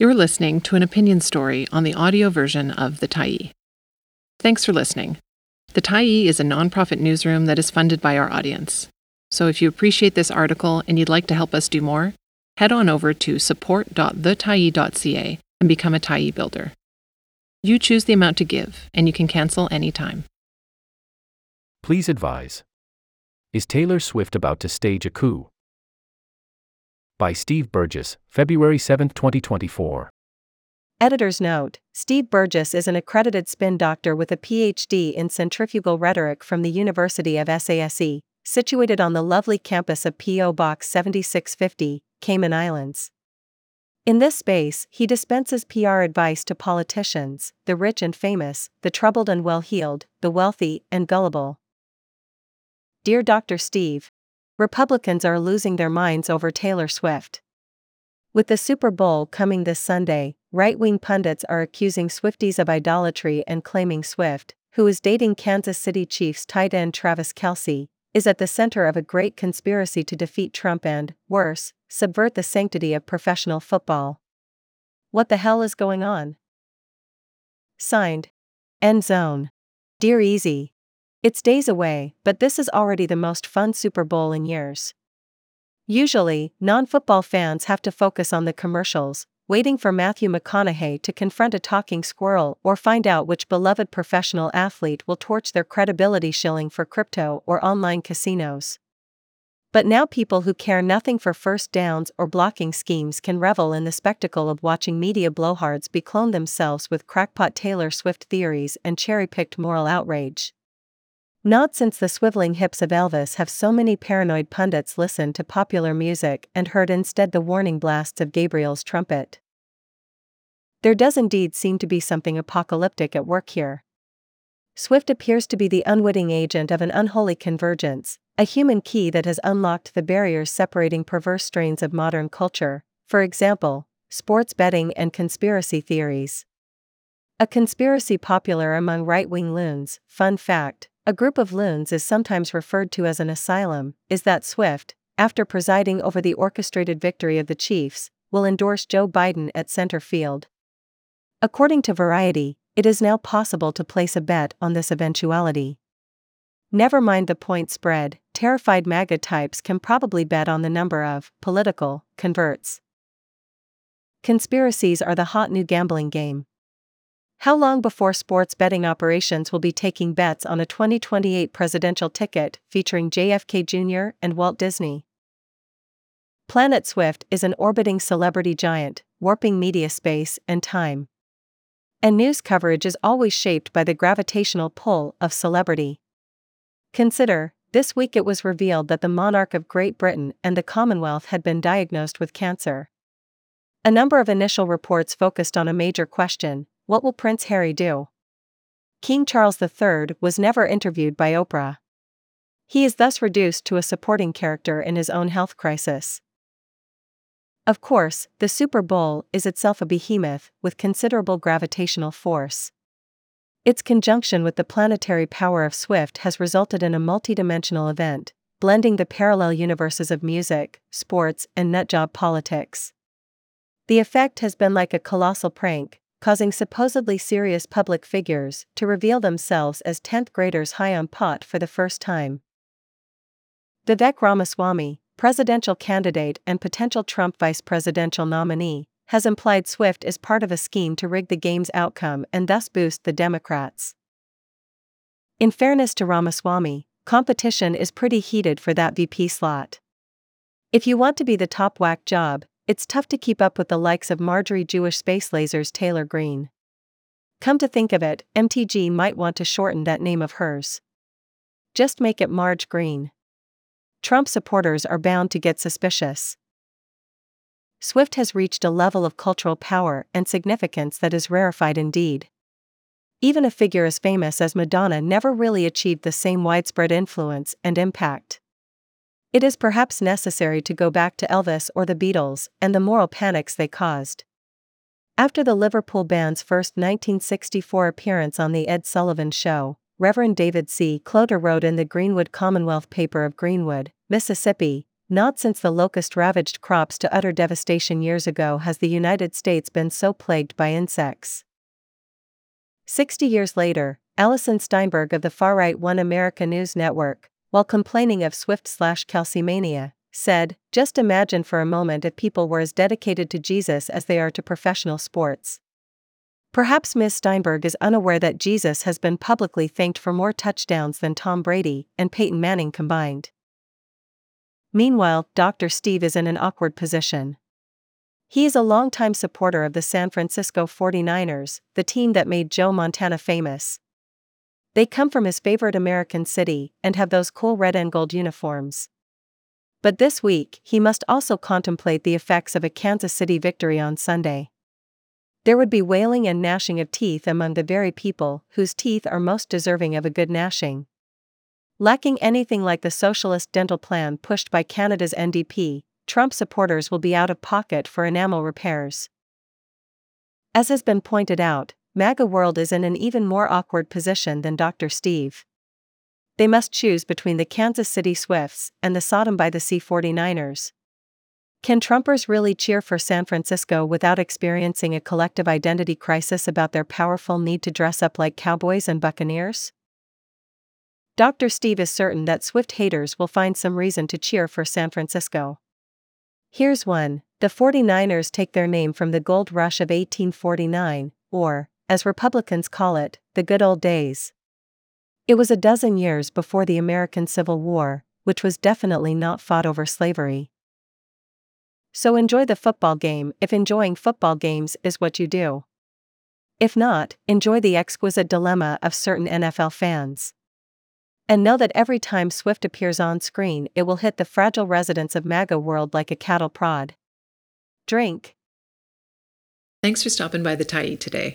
You're listening to an opinion story on the audio version of The Tyee. Thanks for listening. The Tyee is a nonprofit newsroom that is funded by our audience. So if you appreciate this article and you'd like to help us do more, head on over to support.thetyee.ca and become a Tyee builder. You choose the amount to give, and you can cancel anytime. Please advise. Is Taylor Swift about to stage a coup? By Steve Burgess, February 7, 2024. Editor's note Steve Burgess is an accredited spin doctor with a PhD in centrifugal rhetoric from the University of SASE, situated on the lovely campus of P.O. Box 7650, Cayman Islands. In this space, he dispenses PR advice to politicians, the rich and famous, the troubled and well heeled, the wealthy and gullible. Dear Dr. Steve, Republicans are losing their minds over Taylor Swift. With the Super Bowl coming this Sunday, right wing pundits are accusing Swifties of idolatry and claiming Swift, who is dating Kansas City Chiefs tight end Travis Kelce, is at the center of a great conspiracy to defeat Trump and, worse, subvert the sanctity of professional football. What the hell is going on? Signed. End Zone. Dear Easy. It's days away, but this is already the most fun Super Bowl in years. Usually, non football fans have to focus on the commercials, waiting for Matthew McConaughey to confront a talking squirrel or find out which beloved professional athlete will torch their credibility shilling for crypto or online casinos. But now people who care nothing for first downs or blocking schemes can revel in the spectacle of watching media blowhards beclone themselves with crackpot Taylor Swift theories and cherry picked moral outrage. Not since the swiveling hips of Elvis have so many paranoid pundits listened to popular music and heard instead the warning blasts of Gabriel's trumpet. There does indeed seem to be something apocalyptic at work here. Swift appears to be the unwitting agent of an unholy convergence, a human key that has unlocked the barriers separating perverse strains of modern culture, for example, sports betting and conspiracy theories. A conspiracy popular among right wing loons, fun fact, a group of loons is sometimes referred to as an asylum, is that Swift, after presiding over the orchestrated victory of the Chiefs, will endorse Joe Biden at center field. According to Variety, it is now possible to place a bet on this eventuality. Never mind the point spread, terrified MAGA types can probably bet on the number of political converts. Conspiracies are the hot new gambling game. How long before sports betting operations will be taking bets on a 2028 presidential ticket featuring JFK Jr. and Walt Disney? Planet Swift is an orbiting celebrity giant, warping media space and time. And news coverage is always shaped by the gravitational pull of celebrity. Consider, this week it was revealed that the monarch of Great Britain and the Commonwealth had been diagnosed with cancer. A number of initial reports focused on a major question what will Prince Harry do? King Charles III was never interviewed by Oprah. He is thus reduced to a supporting character in his own health crisis. Of course, the Super Bowl is itself a behemoth with considerable gravitational force. Its conjunction with the planetary power of Swift has resulted in a multidimensional event, blending the parallel universes of music, sports, and nutjob politics. The effect has been like a colossal prank, causing supposedly serious public figures to reveal themselves as 10th graders high on pot for the first time. Vivek Ramaswamy, presidential candidate and potential Trump vice presidential nominee, has implied Swift is part of a scheme to rig the game's outcome and thus boost the Democrats. In fairness to Ramaswamy, competition is pretty heated for that VP slot. If you want to be the top whack job, it's tough to keep up with the likes of Marjorie Jewish Space Lasers Taylor Greene. Come to think of it, MTG might want to shorten that name of hers. Just make it Marge Greene. Trump supporters are bound to get suspicious. Swift has reached a level of cultural power and significance that is rarefied indeed. Even a figure as famous as Madonna never really achieved the same widespread influence and impact. It is perhaps necessary to go back to Elvis or the Beatles and the moral panics they caused. After the Liverpool band's first 1964 appearance on The Ed Sullivan Show, Reverend David C. Cloter wrote in the Greenwood Commonwealth paper of Greenwood, Mississippi, Not since the locust ravaged crops to utter devastation years ago has the United States been so plagued by insects. 60 years later, Alison Steinberg of the far right One America News Network, while complaining of Swift slash Kelce calcimania, said, Just imagine for a moment if people were as dedicated to Jesus as they are to professional sports. Perhaps Ms. Steinberg is unaware that Jesus has been publicly thanked for more touchdowns than Tom Brady and Peyton Manning combined. Meanwhile, Dr. Steve is in an awkward position. He is a longtime supporter of the San Francisco 49ers, the team that made Joe Montana famous. They come from his favorite American city and have those cool red and gold uniforms. But this week, he must also contemplate the effects of a Kansas City victory on Sunday. There would be wailing and gnashing of teeth among the very people whose teeth are most deserving of a good gnashing. Lacking anything like the socialist dental plan pushed by Canada's NDP, Trump supporters will be out of pocket for enamel repairs. As has been pointed out, MAGA World is in an even more awkward position than Dr. Steve. They must choose between the Kansas City Swifts and the Sodom by the Sea 49ers. Can Trumpers really cheer for San Francisco without experiencing a collective identity crisis about their powerful need to dress up like cowboys and buccaneers? Dr. Steve is certain that Swift haters will find some reason to cheer for San Francisco. Here's one the 49ers take their name from the gold rush of 1849, or, as Republicans call it, the good old days. It was a dozen years before the American Civil War, which was definitely not fought over slavery. So enjoy the football game if enjoying football games is what you do. If not, enjoy the exquisite dilemma of certain NFL fans. And know that every time Swift appears on screen, it will hit the fragile residents of MAGA world like a cattle prod. Drink. Thanks for stopping by the Tyee today.